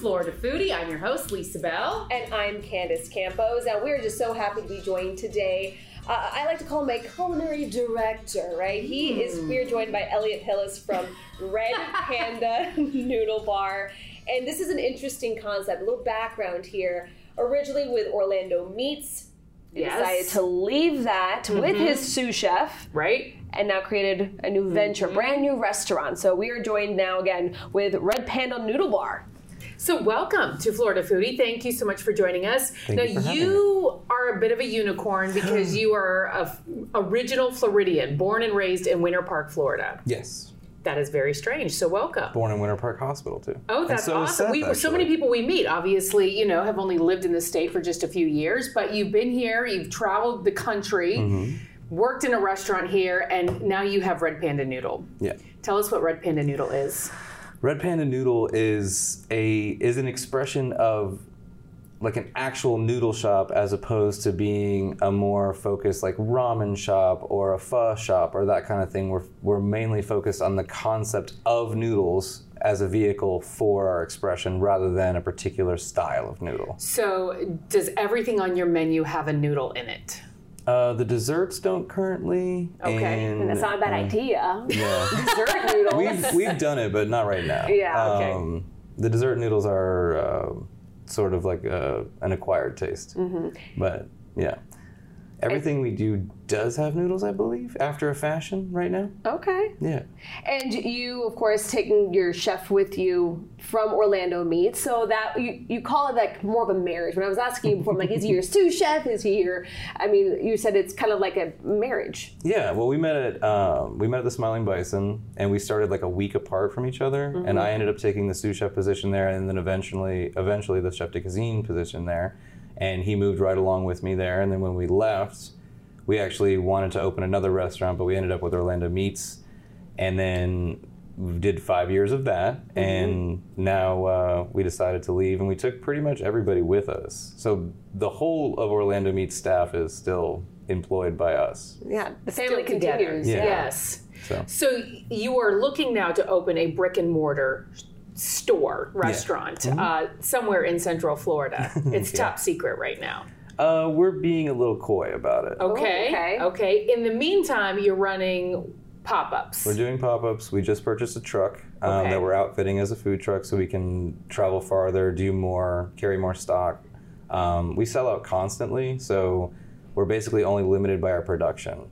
Florida Foodie. I'm your host, Lisa Bell. And I'm Candace Campos, and we're just so happy to be joined today. Uh, I like to call him my culinary director, right? He Hmm. is, we're joined by Elliot Hillis from Red Panda Noodle Bar. And this is an interesting concept, a little background here. Originally with Orlando Meats, he Yes. decided to leave that with Mm-hmm. his sous chef Right? and now created a new venture, Mm-hmm. brand new restaurant. So we are joined now again with Red Panda Noodle Bar. So, welcome to Florida Foodie. Thank you so much for joining us. Thank now, you you are a bit of a unicorn because you are a f- original Floridian, born and raised in Winter Park, Florida. Yes. That is very strange. So, welcome. Born in Winter Park Hospital too. Oh, that's so awesome. Seth, we, so many people we meet, obviously, you know, have only lived in the state for just a few years, but you've been here, you've traveled the country, Mm-hmm. worked in a restaurant here, and now you have Red Panda Noodle. Yeah. Tell us what Red Panda Noodle is. Red Panda Noodle is a is an expression of like an actual noodle shop as opposed to being a more focused like ramen shop or a pho shop or that kind of thing. We're we're mainly focused on the concept of noodles as a vehicle for our expression rather than a particular style of noodle. So, does everything on your menu have a noodle in it? Uh, the desserts don't currently. Okay. And, And that's not a bad uh, idea. Yeah. Dessert noodles. we've we've done it, but not right now. Yeah, okay. Um, the dessert noodles are uh, sort of like uh an acquired taste, Mm-hmm. but yeah, everything we do does have noodles, I believe, after a fashion right now. Okay. Yeah. And you, of course, taking your chef with you from Orlando Meats, so that you, you call it like more of a marriage. When I was asking you before, I'm like, is he your sous chef? Is he your? I mean, you said it's kind of like a marriage. Yeah, well, we met at um, we met at the Smiling Bison, and we started like a week apart from each other. And I ended up taking the sous chef position there, and then eventually, eventually the chef de cuisine position there. And he moved right along with me there. And then when we left, we actually wanted to open another restaurant, but we ended up with Orlando Meats, and then we did five years of that. And now uh, we decided to leave, and we took pretty much everybody with us. So the whole of Orlando Meats staff is still employed by us. Yeah, the family continues. Yeah. Yes. So. So you are looking now to open a brick and mortar store restaurant Mm-hmm. uh, somewhere in Central Florida. It's top secret right now. Uh, we're being a little coy about it. Okay. okay. Okay. In the meantime, you're running pop-ups. We're doing pop-ups. We just purchased a truck um, Okay. that we're outfitting as a food truck, so we can travel farther, do more, carry more stock. Um, we sell out constantly, so we're basically only limited by our production.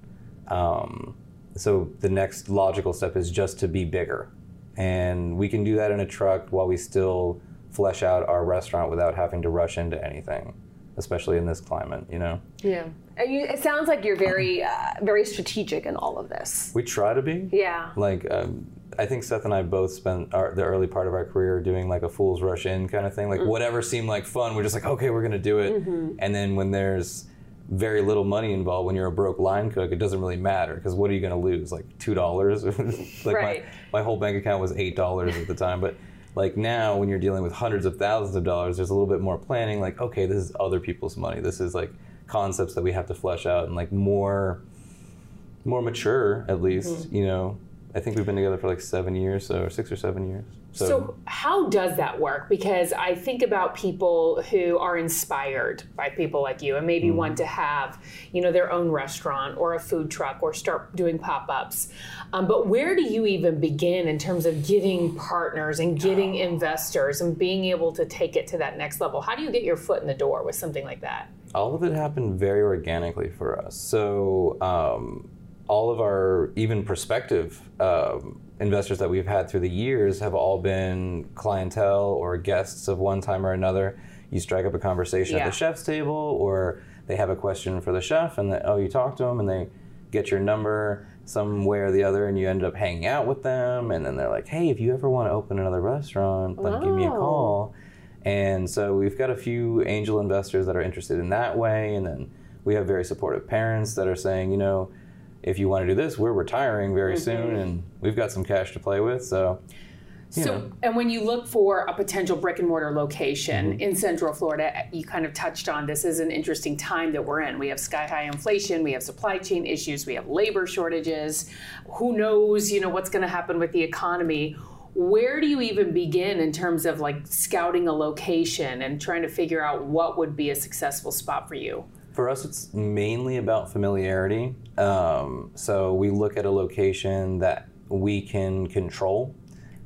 Um, so the next logical step is just to be bigger, and we can do that in a truck while we still flesh out our restaurant without having to rush into anything, especially in this climate. You know. Yeah. And you, it sounds like you're very, uh, very strategic in all of this. We try to be. Yeah. Like, um, I think Seth and I both spent our, the early part of our career doing like a fool's rush in kind of thing. Like, whatever seemed like fun, we're just like, okay, we're gonna do it. And then when there's very little money involved, when you're a broke line cook, it doesn't really matter because what are you gonna lose? Like two dollars? like Right. my my whole bank account was eight dollars at the time, but. Like now, when you're dealing with hundreds of thousands of dollars, there's a little bit more planning. Like, okay, this is other people's money. This is like concepts that we have to flesh out and like more more mature at least Mm-hmm. you know i think we've been together for like seven years so or six or seven years so, So, how does that work? Because I think about people who are inspired by people like you and maybe want to have, you know, their own restaurant or a food truck or start doing pop-ups. Um, but where do you even begin in terms of getting partners and getting investors and being able to take it to that next level? How do you get your foot in the door with something like that? all of it happened very organically for us so um, all of our even prospective um, investors that we've had through the years have all been clientele or guests of one time or another you strike up a conversation Yeah. at the chef's table or they have a question for the chef and oh you talk to them and they get your number some way or the other, and you end up hanging out with them, and then they're like, "Hey, if you ever want to open another restaurant, like give me a call." And so we've got a few angel investors that are interested in that way, and then we have very supportive parents that are saying, you know, if you want to do this, we're retiring very soon, and we've got some cash to play with, so. So, know. and when you look for a potential brick and mortar location Mm-hmm. in Central Florida, you kind of touched on this is an interesting time that we're in. We have sky high inflation, we have supply chain issues, we have labor shortages. Who knows, you know, what's going to happen with the economy? Where do you even begin in terms of like scouting a location and trying to figure out what would be a successful spot for you? For us, it's mainly about familiarity. Um, so we look at a location that we can control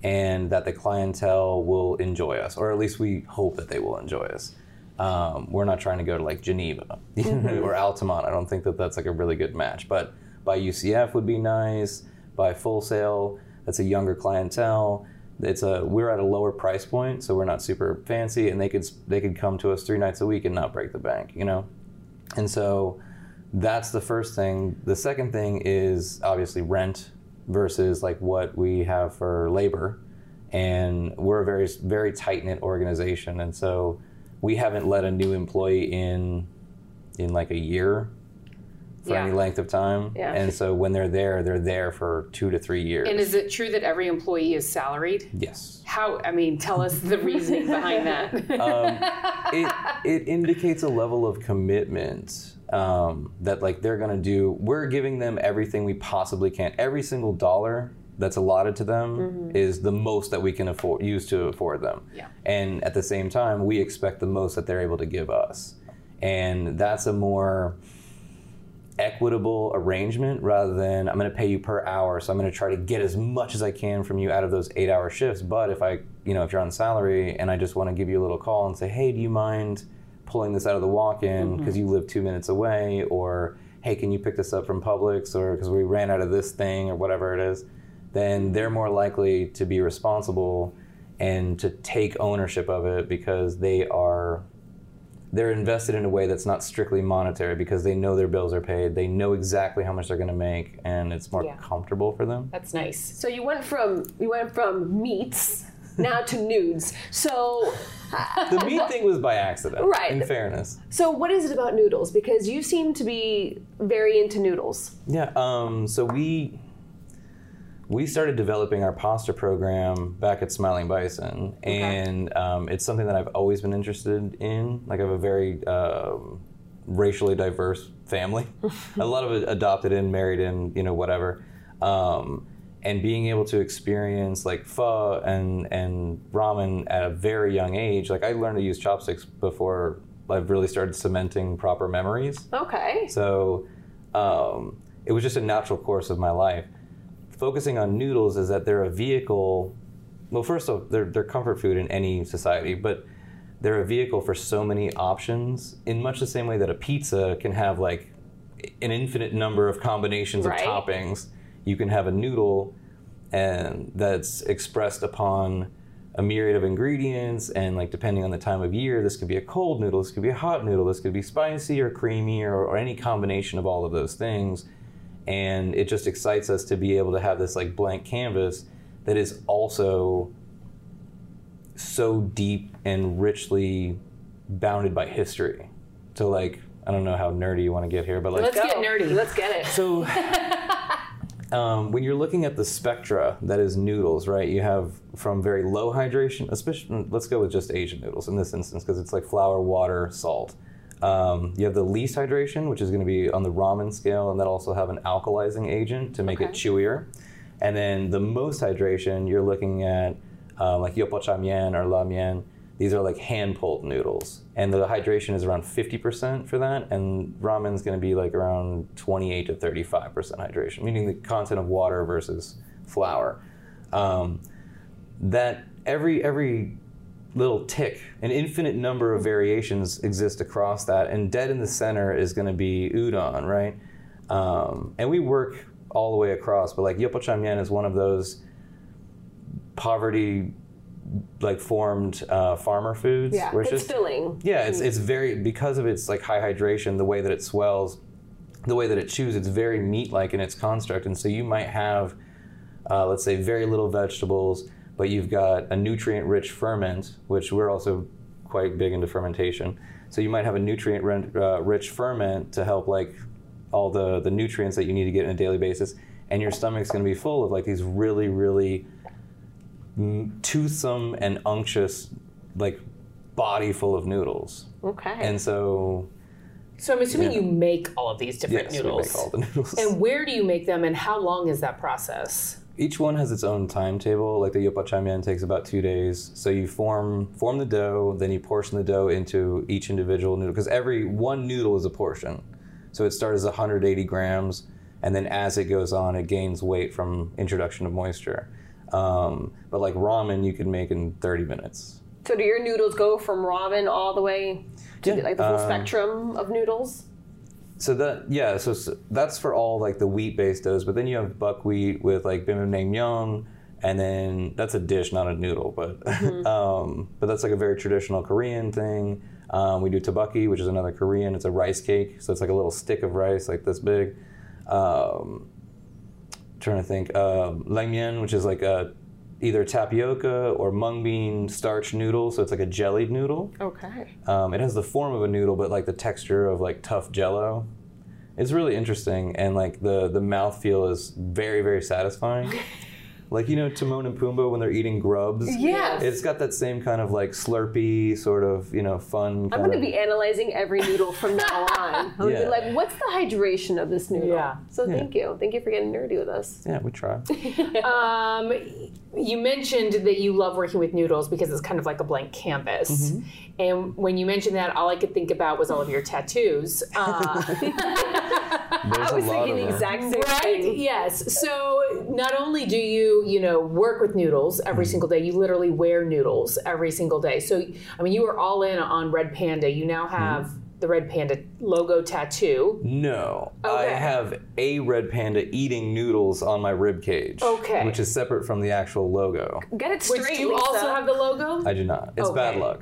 and that the clientele will enjoy us, or at least we hope that they will enjoy us. Um, we're not trying to go to like Geneva or Altamonte. I don't think that that's like a really good match. But by UCF would be nice. By Full Sail, that's a younger clientele. It's a we're at a lower price point, so we're not super fancy, and they could they could come to us three nights a week and not break the bank, you know. And so that's the first thing. The second thing is obviously rent versus like what we have for labor. And we're a very very tight knit organization, and so we haven't let a new employee in in like a year for Yeah. any length of time. Yeah. And so when they're there, they're there for two to three years. And is it true that every employee is salaried? yes. How, I mean, tell us the reasoning behind that. um, it it indicates a level of commitment um, that like they're gonna do. We're giving them everything we possibly can. Every single dollar that's allotted to them is the most that we can afford use to afford them. Yeah. And at the same time, we expect the most that they're able to give us, and that's a more equitable arrangement rather than I'm going to pay you per hour, so I'm going to try to get as much as I can from you out of those eight hour shifts. But if I, you know, if you're on salary and I just want to give you a little call and say, hey, do you mind pulling this out of the walk in because mm-hmm. you live two minutes away? Or, hey, can you pick this up from Publix? Or because we ran out of this thing or whatever it is, then they're more likely to be responsible and to take ownership of it because they are they're invested in a way that's not strictly monetary because they know their bills are paid. They know exactly how much they're going to make, and it's more Yeah. comfortable for them. That's nice. So you went from you went from meats now to nudes. So The meat thing was by accident, Right. In fairness, so what is it about noodles? Because you seem to be very into noodles. yeah. Um, so we we started developing our pasta program back at Smiling Bison, and um, it's something that I've always been interested in. Like I have a very um, racially diverse family, a lot of it adopted in, married in, you know, whatever. Um, and being able to experience like pho and and ramen at a very young age, like I learned to use chopsticks before I've really started cementing proper memories. Okay. So um, it was just a natural course of my life. Focusing on noodles is that they're a vehicle. Well, first off, they're, they're comfort food in any society, but they're a vehicle for so many options in much the same way that a pizza can have like an infinite number of combinations Right. of toppings. You can have a noodle and that's expressed upon a myriad of ingredients and like depending on the time of year this could be a cold noodle this could be a hot noodle this could be spicy or creamy or, or any combination of all of those things and it just excites us to be able to have this like blank canvas that is also so deep and richly bounded by history so like i don't know how nerdy you want to get here but like Let's get nerdy. Let's get it. so, um, when you're looking at the spectra that is noodles, right? You have from very low hydration, especially let's go with just Asian noodles in this instance because it's like flour, water, salt. Um, you have the least hydration, which is going to be on the ramen scale, and that also have an alkalizing agent to make it chewier. And then the most hydration, you're looking at uh, like yopo mian or la mian. These are like hand pulled noodles, and the hydration is around 50% for that, and ramen's going to be like around 28 to 35% hydration, meaning the content of water versus flour. Um, that every every little tick, an infinite number of variations exist across that, and dead in the center is going to be udon, right? Um, and we work all the way across, but like yopo is one of those poverty like formed uh, farmer foods. Yeah. It's just filling. yeah, it's it's very because of its like high hydration, the way that it swells. the way that it chews, it's very meat-like in its construct, and so you might have, uh, let's say, very little vegetables, but you've got a nutrient-rich ferment, which we're also quite big into fermentation. So you might have a nutrient-rich uh, ferment to help like all the the nutrients that you need to get on a daily basis, and your stomach's going to be full of like these really, really toothsome and unctuous, like body full of noodles. Okay. And so So I'm assuming Yeah. you make all of these different yes, noodles. we make all the noodles. And where do you make them and how long is that process? Each one has its own timetable. Like the yopa chamian takes about two days. So you form form the dough, then you portion the dough into each individual noodle because every one noodle is a portion. So it starts as 180 grams, and then as it goes on, it gains weight from introduction of moisture. Um, but like ramen, you can make in 30 minutes. so do your noodles go from ramen all the way to Yeah, like the full um, spectrum of noodles? So that yeah, so, s that's for all like the wheat-based doughs. But then you have buckwheat with like bim naengmyeon, and then that's a dish, not a noodle, but um, but that's like a very traditional Korean thing. Um, we do tabaki, which is another Korean. It's a rice cake, so it's like a little stick of rice, like this big. Um, trying to think, uh, langmyeon, which is like a either tapioca or mung bean starch noodle, so it's like a jellied noodle. Okay. Um, it has the form of a noodle, but like the texture of like tough Jello. It's really interesting, and like the the mouthfeel is very very satisfying. like you know Timon and Pumbaa when they're eating grubs. Yes. It's got that same kind of like slurpy sort of you know fun. I'm going to be analyzing every noodle from now on. I'm Yeah. be like, what's the hydration of this noodle? Yeah. So thank you. Thank you for getting nerdy with us. Yeah, we try. Um, you mentioned that you love working with noodles because it's kind of like a blank canvas. Mm-hmm. And when you mentioned that, all I could think about was all of your tattoos. Uh, There's I was a lot thinking of the them. exact same right? thing. Yes. So not only do you, you know, work with noodles every Mm-hmm. single day, you literally wear noodles every single day. So I mean, you are all in on Red Panda. You now Mm-hmm. have the Red Panda logo tattoo. No, I have a red panda eating noodles on my rib cage. Okay. Which is separate from the actual logo. Get it straight, Which do you Lisa. also have the logo? I do not. It's bad luck.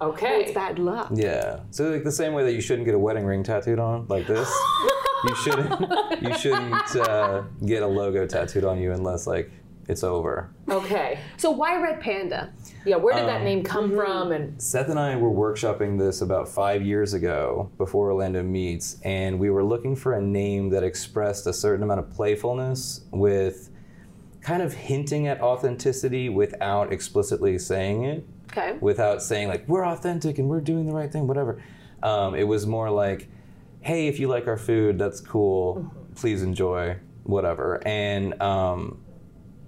Okay. It's bad luck. Yeah. So like the same way that you shouldn't get a wedding ring tattooed on like this, you shouldn't you shouldn't uh, get a logo tattooed on you unless like it's over. Okay. So why red panda? Yeah. Where did Um, that name come mm-hmm. from? And Seth and I were workshopping this about five years ago before Orlando Meats, and we were looking for a name that expressed a certain amount of playfulness with kind of hinting at authenticity without explicitly saying it. Okay. without saying like we're authentic and we're doing the right thing, whatever. Um, it was more like, hey, if you like our food, that's cool. Please enjoy, whatever. And um,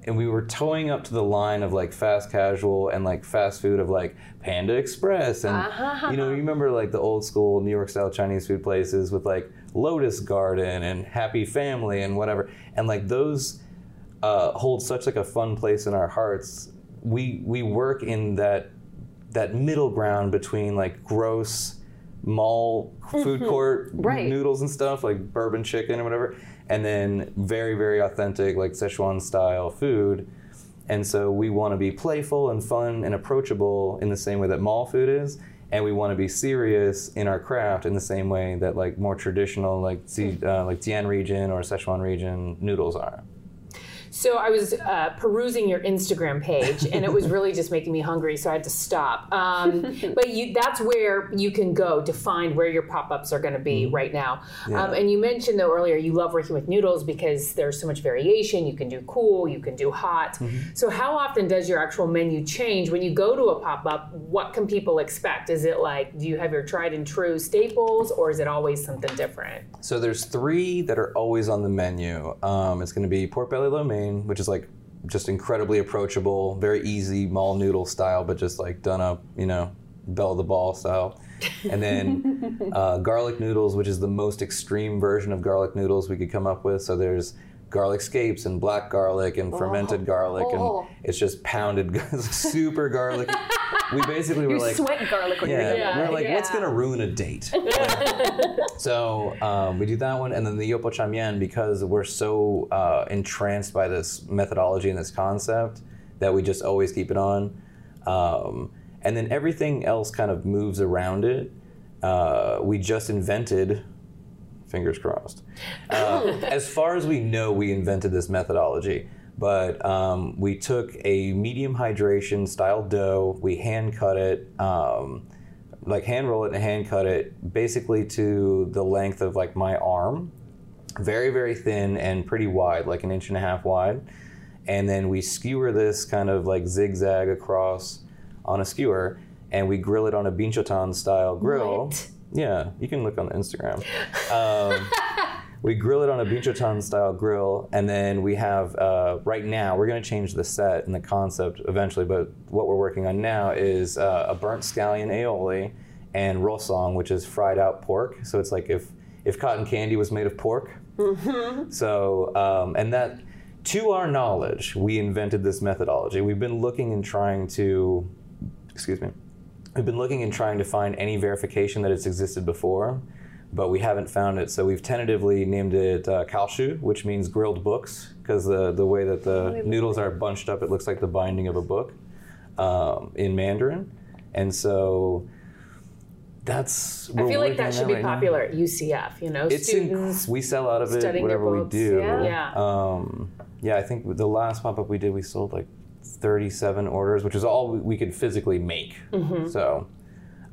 and we were towing up to the line of like fast casual and like fast food of like Panda Express and you know you remember like the old school New York style Chinese food places with like Lotus Garden and Happy Family and whatever and like those uh, hold such like a fun place in our hearts. We we work in that that middle ground between like gross mall food court Right. noodles and stuff like bourbon chicken and whatever, and then very very authentic like Sichuan style food. And so we want to be playful and fun and approachable in the same way that mall food is, and we want to be serious in our craft in the same way that like more traditional like uh, like Tian region or Sichuan region noodles are. So I was uh, perusing your Instagram page, and it was really just making me hungry, so I had to stop. Um, but you, that's where you can go to find where your pop-ups are going to be right now. Um, and you mentioned though earlier you love working with noodles because there's so much variation. You can do cool, you can do hot. So how often does your actual menu change when you go to a pop-up? What can people expect? Is it like do you have your tried and true staples, or is it always something different? So there's three that are always on the menu. Um, it's going to be pork belly lo mein, which is like just incredibly approachable, very easy mall noodle style, but just like done up, you know, bell of the ball style. And then uh, garlic noodles, which is the most extreme version of garlic noodles we could come up with. So there's garlic scapes and black garlic and fermented garlic, Oh. and it's just pounded, super garlic. We basically were You like, sweat garlic when yeah, you're Yeah, we're like, what's gonna ruin a date? so um, we do that one, and then the Yopo Chamyen because we're so uh, entranced by this methodology and this concept that we just always keep it on. Um, and then everything else kind of moves around it. Uh, we just invented Fingers crossed. Um, as far as we know, we invented this methodology. But um, we took a medium hydration style dough, we hand cut it, um, like hand roll it and hand cut it, basically to the length of like my arm, very very thin and pretty wide, like an inch and a half wide. And then we skewer this kind of like zigzag across on a skewer, and we grill it on a binchotan style grill. What? Yeah, you can look on Instagram. Um, we grill it on a binchotan style grill, and then we have uh, right now we're going to change the set and the concept eventually. But what we're working on now is uh, a burnt scallion aioli and rosong, which is fried out pork. So it's like if if cotton candy was made of pork. So um, and that. To our knowledge, we invented this methodology. We've been looking and trying to, excuse me, We've been looking and trying to find any verification that it's existed before, but we haven't found it. So we've tentatively named it uh, kalshu, which means grilled books, because the, the way that the noodles are bunched up, it looks like the binding of a book um, in Mandarin. And so that's. I feel like that should be right now. popular at UCF. You know, It's in, students. we sell out of it, whatever we do. yeah. Yeah. Um, yeah, I think the last pop up we did, we sold like 37 orders, which is all we- we could physically make. Mm-hmm. So,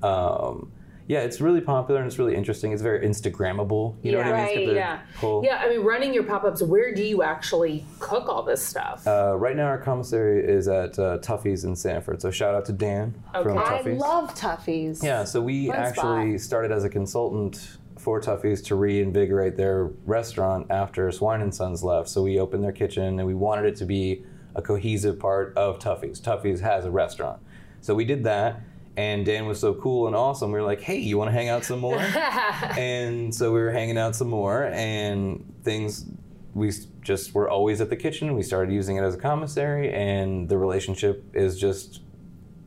um, yeah, it's really popular and it's really interesting. It's very Instagrammable. You know what I mean? It's Right, yeah. pull. Yeah, I mean, running your pop ups, where do you actually cook all this stuff? Uh, right now, our commissary is at uh, Tuffy's in Sanford. So, shout out to Dan from Okay. I love Tuffy's. Yeah, so we Fun actually started as a consultant for Tuffy's to reinvigorate their restaurant after Swine and Sons left. So we opened their kitchen and we wanted it to be a cohesive part of Tuffy's. Tuffy's has a restaurant. So we did that and Dan was so cool and awesome. We were like, "Hey, you want to hang out some more?" and so we were hanging out some more and things we just were always at the kitchen. We started using it as a commissary and the relationship is just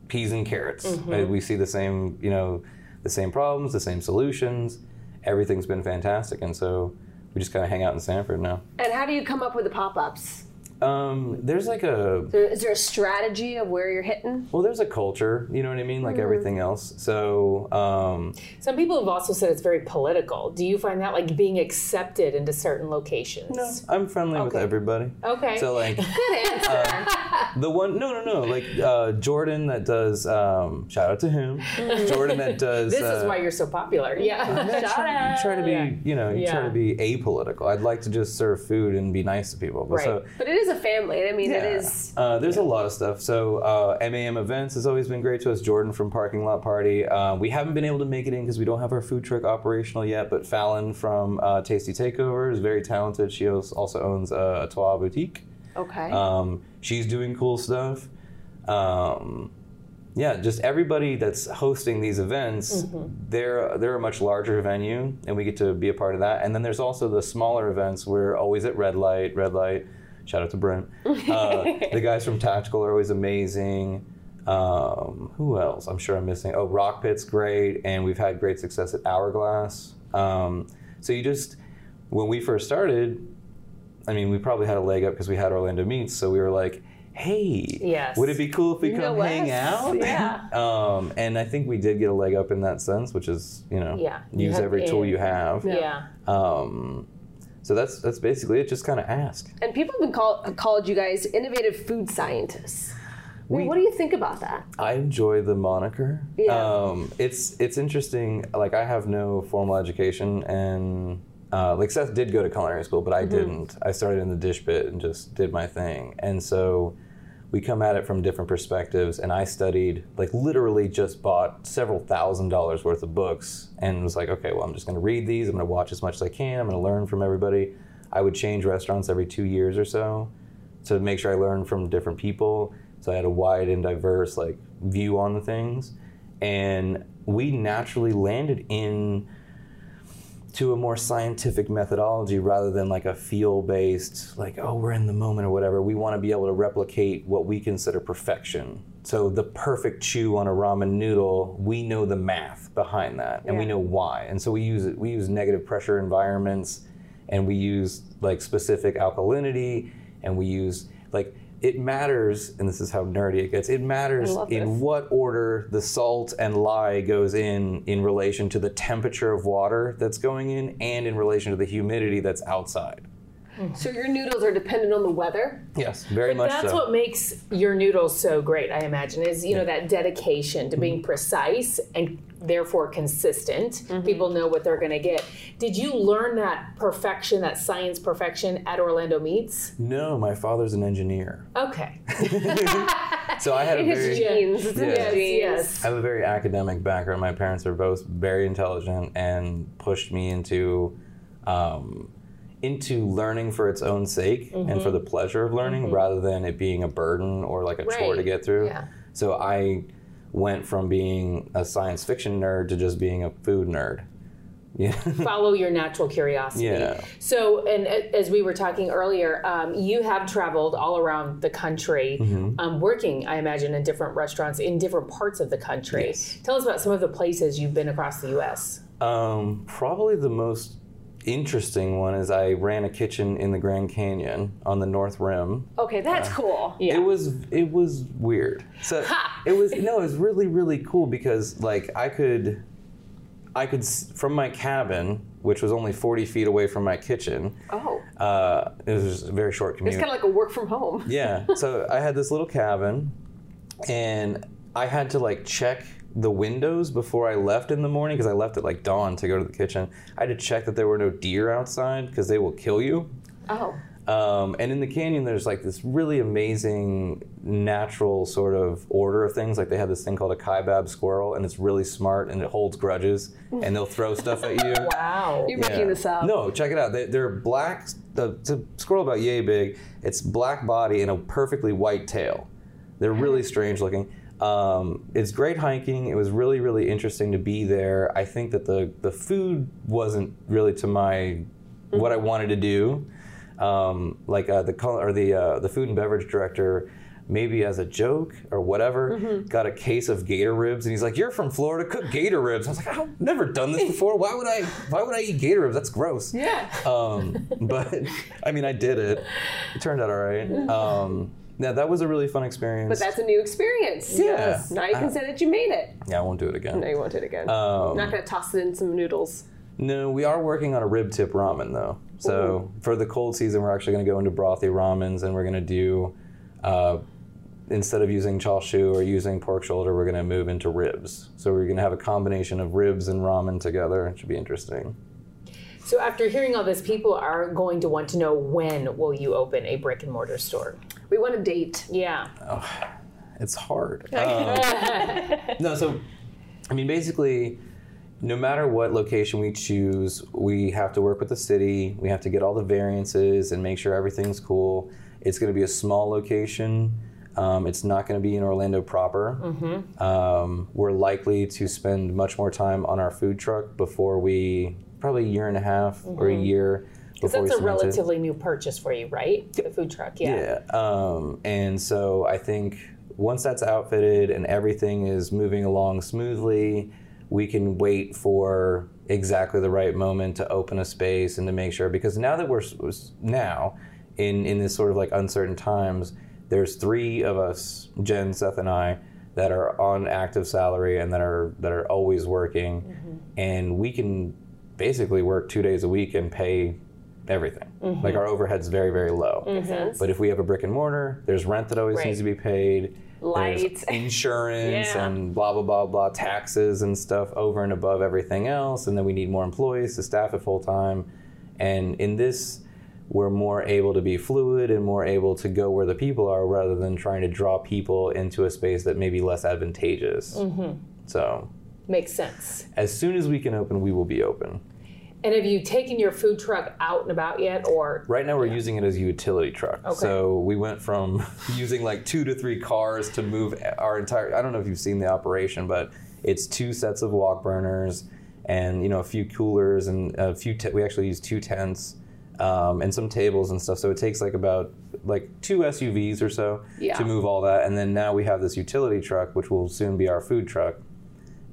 peas and carrots. Uh, We see the same, you know, the same problems, the same solutions. Everything's been fantastic, and so we just kind of hang out in Sanford now. And how do you come up with the pop ups? Um, there's like a Is there a strategy of where you're hitting? well, there's a culture. You know what I mean? Like everything else. So um, Some people have also said it's very political. Do you find that like being accepted into certain locations? no, I'm friendly with everybody. Okay. So like Good answer. the one, no, no, no, like uh, Jordan that does. Um, shout out to him. Jordan that does. this is uh, why you're so popular. Yeah. Shout try, out. try to be, Yeah. you know, you try to be apolitical. I'd like to just serve food and be nice to people. But Right. so but it is a family. I mean, it Yeah. is. Uh, there's a lot of stuff. So uh, MAM Events has always been great to us. Jordan from Parking Lot Party. Uh, we haven't been able to make it in because we don't have our food truck operational yet. But Fallon from uh, Tasty Takeover is very talented. She also owns a Toit Boutique. Okay. Um, she's doing cool stuff. Um, yeah, just everybody that's hosting these events, they're they're a much larger venue, and we get to be a part of that. And then there's also the smaller events. We're always at Red Light. Red Light. Shout out to Brent. Uh, the guys from Tactical are always amazing. Um, who else? I'm sure I'm missing. Oh, Rock Pit's great, and we've had great success at Hourglass. Um, so you just when we first started, I mean, we probably had a leg up because we had Orlando Meats, so we were like, "Hey, Yes. would it be cool if we You come hang out?" Yeah. um, and I think we did get a leg up in that sense, which is you know, Yeah. Use have every tool you have. Yeah. Um, so that's that's basically it. Just kind of ask. and people have been call, called you guys innovative food scientists. We- what do you think about that? I enjoy the moniker. Yeah. Um, it's it's interesting. Like I have no formal education, and uh, like Seth did go to culinary school, but I didn't. I started in the dish pit and just did my thing. And so we come at it from different perspectives. And I studied, like literally, just bought several thousand dollars worth of books, and was like, okay, well, I'm just going to read these. I'm going to watch as much as I can. I'm going to learn from everybody. I would change restaurants every two years or so to make sure I learned from different people. So I had a wide and diverse like view on the things, and we naturally landed in to a more scientific methodology rather than like a feel based like oh we're in the moment or whatever. We want to be able to replicate what we consider perfection. So the perfect chew on a ramen noodle we know the math behind that and we know why. And so we use it, we use negative pressure environments and we use like specific alkalinity and we use like it matters, and this is how nerdy it gets. It matters in this. what order the salt and lye goes in in relation to the temperature of water that's going in, and in relation to the humidity that's outside. So your noodles are dependent on the weather. Yes, very much That's so. what makes your noodles so great, I imagine, is you know that dedication to Mm-hmm. being precise and therefore consistent. Mm-hmm. People know what they're going to get. Did you learn that perfection, that science perfection at Orlando Meats? no, my father's an engineer, Okay. so I had a his very genes. It's in his Yes, yes. I have a very academic background. My parents are both very intelligent and pushed me into um, into learning for its own sake and for mm-hmm. the pleasure of learning mm-hmm. rather than it being a burden or like a chore to get through. Yeah. So I went from being a science fiction nerd to just being a food nerd. Yeah. Follow your natural curiosity. Yeah. So, and as we were talking earlier, um, you have traveled all around the country, Mm-hmm. um, working, I imagine, in different restaurants in different parts of the country. Yes. Tell us about some of the places you've been across the U.S. Um, probably the most interesting one is I ran a kitchen in the Grand Canyon on the North Rim. Okay, that's cool. Yeah. It was it was weird. So it was no, it was really really cool because like I could I could from my cabin, which was only 40 feet away from my kitchen. Oh, Uh, it was a very short commute. it's kind of like a work from home. Yeah. So I had this little cabin, and I had to like check the windows before I left in the morning because I left at like dawn to go to the kitchen. I had to check that there were no deer outside because they will kill you. Oh, Um, and in the canyon, there's like this really amazing natural sort of order of things. Like they have this thing called a kaibab squirrel, and it's really smart and it holds grudges, and they'll throw stuff at you. Wow. you're making this up. No, check it out. They, they're black. The, it's a squirrel about yay big. It's black body and a perfectly white tail. They're really strange looking. Um, it's great hiking. It was really really interesting to be there. I think that the the food wasn't really to my what I wanted to do. Um, like uh, the or the uh, the food and beverage director. Maybe as a joke or whatever, got a case of gator ribs, and he's like, "You're from Florida, cook gator ribs." I was like, "I've never done this before. Why would I? Why would I eat gator ribs? That's gross." Yeah. Um, but I mean, I did it. It turned out all right. Yeah, that was a really fun experience. But that's a new experience. Yeah. Now you can say that you made it. yeah, I won't do it again. No, you won't do it again. Um, Not gonna toss it in some noodles. No, we are working on a rib tip ramen though. So for the cold season, we're actually going to go into brothy ramens, and we're going to do uh, instead of using chashu or using pork shoulder, we're going to move into ribs. So we're going to have a combination of ribs and ramen together. It should be interesting. So, after hearing all this, people are going to want to know when will you open a brick and mortar store? We want a date. Yeah. It's hard. Um, no, so I mean, basically, no matter what location we choose, we have to work with the city. We have to get all the variances and make sure everything's cool. It's going to be a small location. Um, it's not going to be in Orlando proper. Um, we're likely to spend much more time on our food truck before we, probably a year and a half or a year Because that's a relatively new purchase for you, right? The food truck. Yeah. Yeah. Um, and so I think once that's outfitted and everything is moving along smoothly, we can wait for exactly the right moment to open a space and to make sure because now that we're now in in this sort of like uncertain times, there's three of us, Jen, Seth, and I, that are on active salary and that are that are always working, and we can basically work two days a week and pay everything. Like our overhead's very very low. Makes sense. But if we have a brick and mortar, there's rent that always Right. needs to be paid. Lights. There's insurance Yeah. and blah blah blah blah taxes and stuff over and above everything else, and then we need more employees to staff it full time. And in this, we're more able to be fluid and more able to go where the people are rather than trying to draw people into a space that may be less advantageous. Mm-hmm. So Makes sense. as soon as we can open, we will be open. And have you taken your food truck out and about yet, or Right now, we're using it as a utility truck. Okay. So we went from using like two to three cars to move our entire. I don't know if you've seen the operation, but it's two sets of wok burners and you know a few coolers and a few. Te- we actually use two tents um, and some tables and stuff. So it takes like about like two SUVs or so Yeah. to move all that. And then now we have this utility truck, which will soon be our food truck.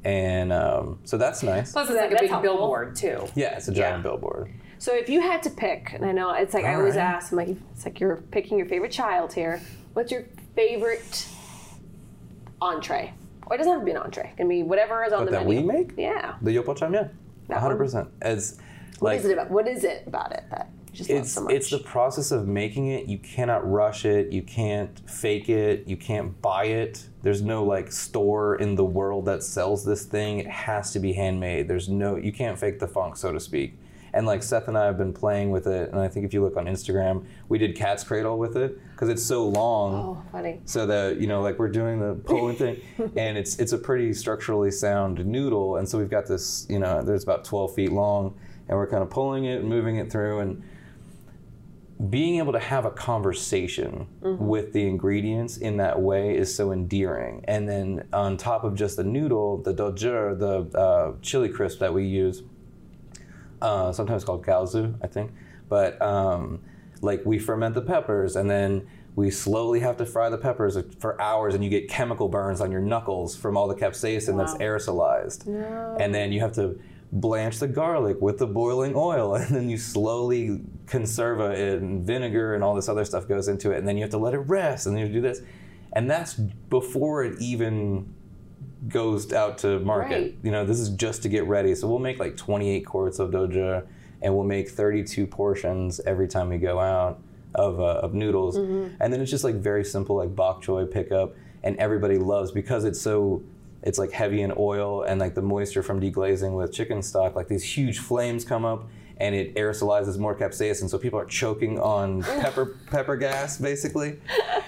And um, so that's nice. plus it's That- like a that's big helpful. billboard too? Yeah, it's a giant Yeah. billboard. So if you had to pick, and I know it's like I always right. ask, I'm like, it's like you're picking your favorite child here. What's your favorite entree? Or it doesn't have to be an entree. It can be whatever is on the that menu. we make? Yeah. The yopocham, yeah, That hundred one? percent. It's What like is it about? What is it about it that just it's so it's the process of making it. You cannot rush it. You can't fake it. You can't buy it. There's no like store in the world that sells this thing. It has to be handmade. There's no you can't fake the funk, so to speak. And like Seth and I have been playing with it, and I think if you look on Instagram, we did Cat's Cradle with it because it's so long. oh, funny. So that you know, like we're doing the pulling thing, and it's it's a pretty structurally sound noodle, and so we've got this, you know, there's about 12 feet long, and we're kind of pulling it and moving it through, and being able to have a conversation with the ingredients in that way is so endearing. And then on top of just the noodle, the dojer, the uh, chili crisp that we use, uh, sometimes called gaozu, I think. But um, like we ferment the peppers and then we slowly have to fry the peppers for hours and you get chemical burns on your knuckles from all the capsaicin that's aerosolized. And then you have to blanch the garlic with the boiling oil and then you slowly conserve it and vinegar and all this other stuff goes into it and then you have to let it rest and then you do this. And that's before it even goes out to market. Right. You know, this is just to get ready. So we'll make like 28 quarts of doja, and we'll make 32 portions every time we go out of, uh, of noodles. And then it's just like very simple, like bok choy pickup, and everybody loves because it's so. It's like heavy in oil and like the moisture from deglazing with chicken stock. Like these huge flames come up and it aerosolizes more capsaicin, so people are choking on pepper pepper gas basically.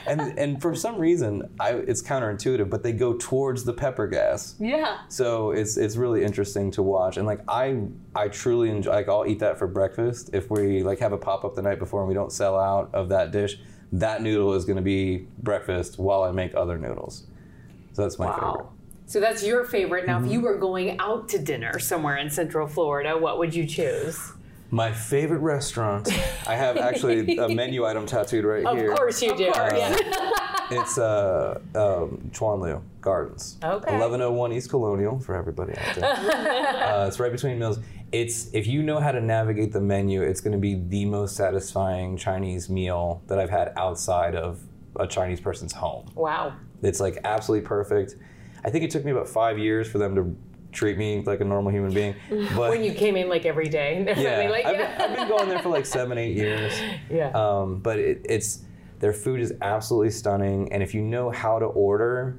And and for some reason, I, it's counterintuitive, but they go towards the pepper gas. Yeah. So it's it's really interesting to watch, and like I I truly enjoy. Like I'll eat that for breakfast if we like have a pop up the night before and we don't sell out of that dish. That noodle is going to be breakfast while I make other noodles. So that's my favorite. Wow. So that's your favorite. Now, Mm-hmm. if you were going out to dinner somewhere in Central Florida, what would you choose? My favorite restaurant. I have actually a menu item tattooed right Of here. Of course you do. course. Yeah. It's uh, um, Chuan Lu Gardens. Okay. 1101 East Colonial for everybody out there. uh, it's right between meals. It's if you know how to navigate the menu, it's going to be the most satisfying Chinese meal that I've had outside of a Chinese person's home. Wow. It's like absolutely perfect. I think it took me about five years for them to treat me like a normal human being. But When you came in like every day. yeah, like, I've, yeah. I've been going there for like seven, eight years. Yeah. Um, but it, it's their food is absolutely stunning, and if you know how to order,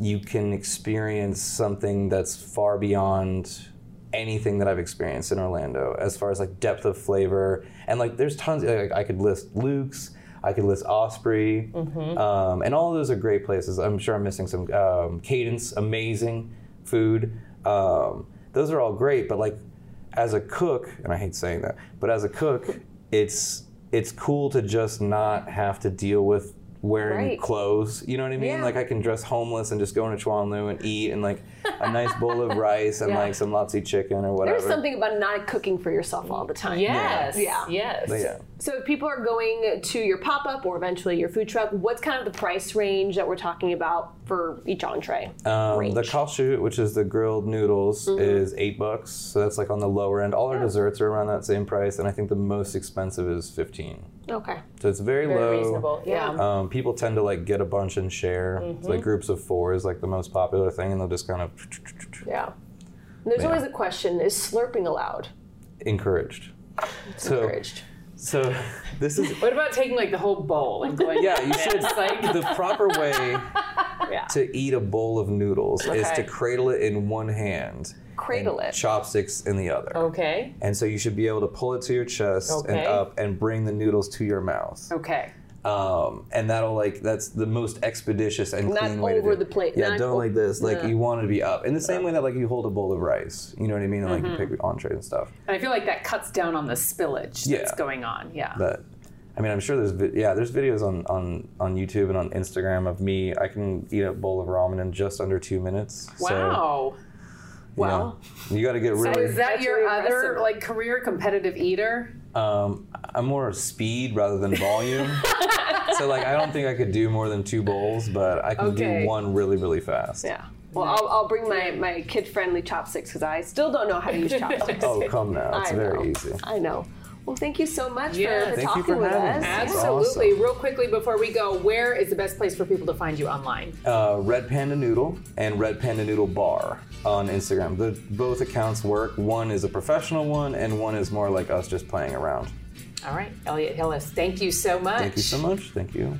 you can experience something that's far beyond anything that I've experienced in Orlando, as far as like depth of flavor and like there's tons. Like, I could list Luke's. I could list Osprey, um, and all of those are great places. I'm sure I'm missing some. Um, Kadence, amazing food. Um, those are all great, but like as a cook, and I hate saying that, but as a cook, it's it's cool to just not have to deal with wearing Right. clothes. You know what I mean? Yeah. Like I can dress homeless and just go into Chuan Lu and eat and like a nice bowl of rice and Yeah. like some latzi chicken or whatever. There's something about not cooking for yourself all the time. yes. Yeah. Yes. But yeah. So if people are going to your pop up or eventually your food truck, what's kind of the price range that we're talking about for each entree? Um, range? the kalshu, which is the grilled noodles, Mm-hmm. is eight bucks. So that's like on the lower end. All our desserts are around that same price, and I think the most expensive is fifteen. Okay. So it's very, Very low. reasonable. Yeah. Um, people tend to like get a bunch and share. Mm-hmm. like groups of four is like the most popular thing, and they'll just kind of Yeah. And there's Yeah. always a question: Is slurping allowed? encouraged. So, Encouraged. so this is What about taking like the whole bowl and going? yeah. You should It's like the proper way Yeah. to eat a bowl of noodles is to cradle it in one hand, Cradle it. chopsticks in the other. okay. And so you should be able to pull it to your chest and up and bring the noodles to your mouth. Okay. Um, and that'll like that's the most expeditious and Not clean way to do it. the plate, Yeah, not don't o- like this. Like Yeah. you want it to be up. In the same way that like you hold a bowl of rice. You know what I mean? And, like Mm-hmm. you pick entree and stuff. And I feel like that cuts down on the spillage that's going on. Yeah. But I mean, I'm sure there's vi- yeah, there's videos on on on YouTube and on Instagram of me. I can eat a bowl of ramen in just under two minutes. So, wow. you know, you got to get really. So really. is that your really other impressive. like career competitive eater? Um, I'm more speed rather than volume. so like, I don't think I could do more than two bowls, but I can Okay. do one really really fast. Yeah. Well, I'll, I'll bring my, my kid friendly chopsticks because I still don't know how to use chopsticks. Oh come now, it's I very know. easy. I know. Well, thank you so much Yeah. for, for Thank you talking for with having us. me. Absolutely. awesome. Real quickly before we go, where is the best place for people to find you online? Uh, Red Panda Noodle and Red Panda Noodle Bar on Instagram. The both accounts work. One is a professional one, and one is more like us just playing around. All right, Elliot Hillis, thank you so much. Thank you so much. Thank you.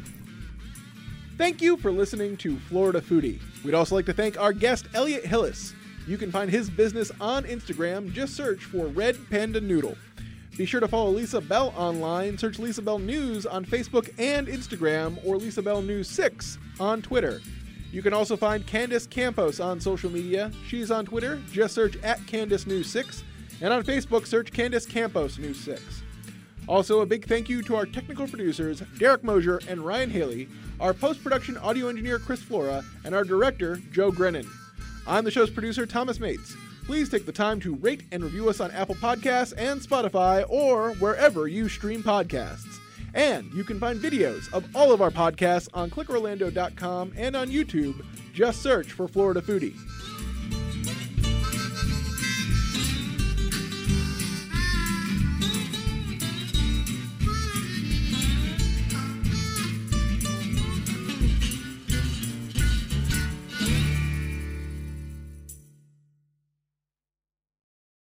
Thank you for listening to Florida Foodie. We'd also like to thank our guest, Elliot Hillis. You can find his business on Instagram. Just search for Red Panda Noodle. Be sure to follow Lisa Bell online. Search Lisa Bell News on Facebook and Instagram, or Lisa Bell News 6 on Twitter. You can also find Candace Campos on social media. She's on Twitter. Just search at Candace News 6. And on Facebook, search Candace Campos News 6. Also, a big thank you to our technical producers, Derek Mosier and Ryan Haley, our post production audio engineer, Chris Flora, and our director, Joe Grennan. I'm the show's producer, Thomas Mates. Please take the time to rate and review us on Apple Podcasts and Spotify or wherever you stream podcasts. And you can find videos of all of our podcasts on clickorlando.com and on YouTube. Just search for Florida Foodie.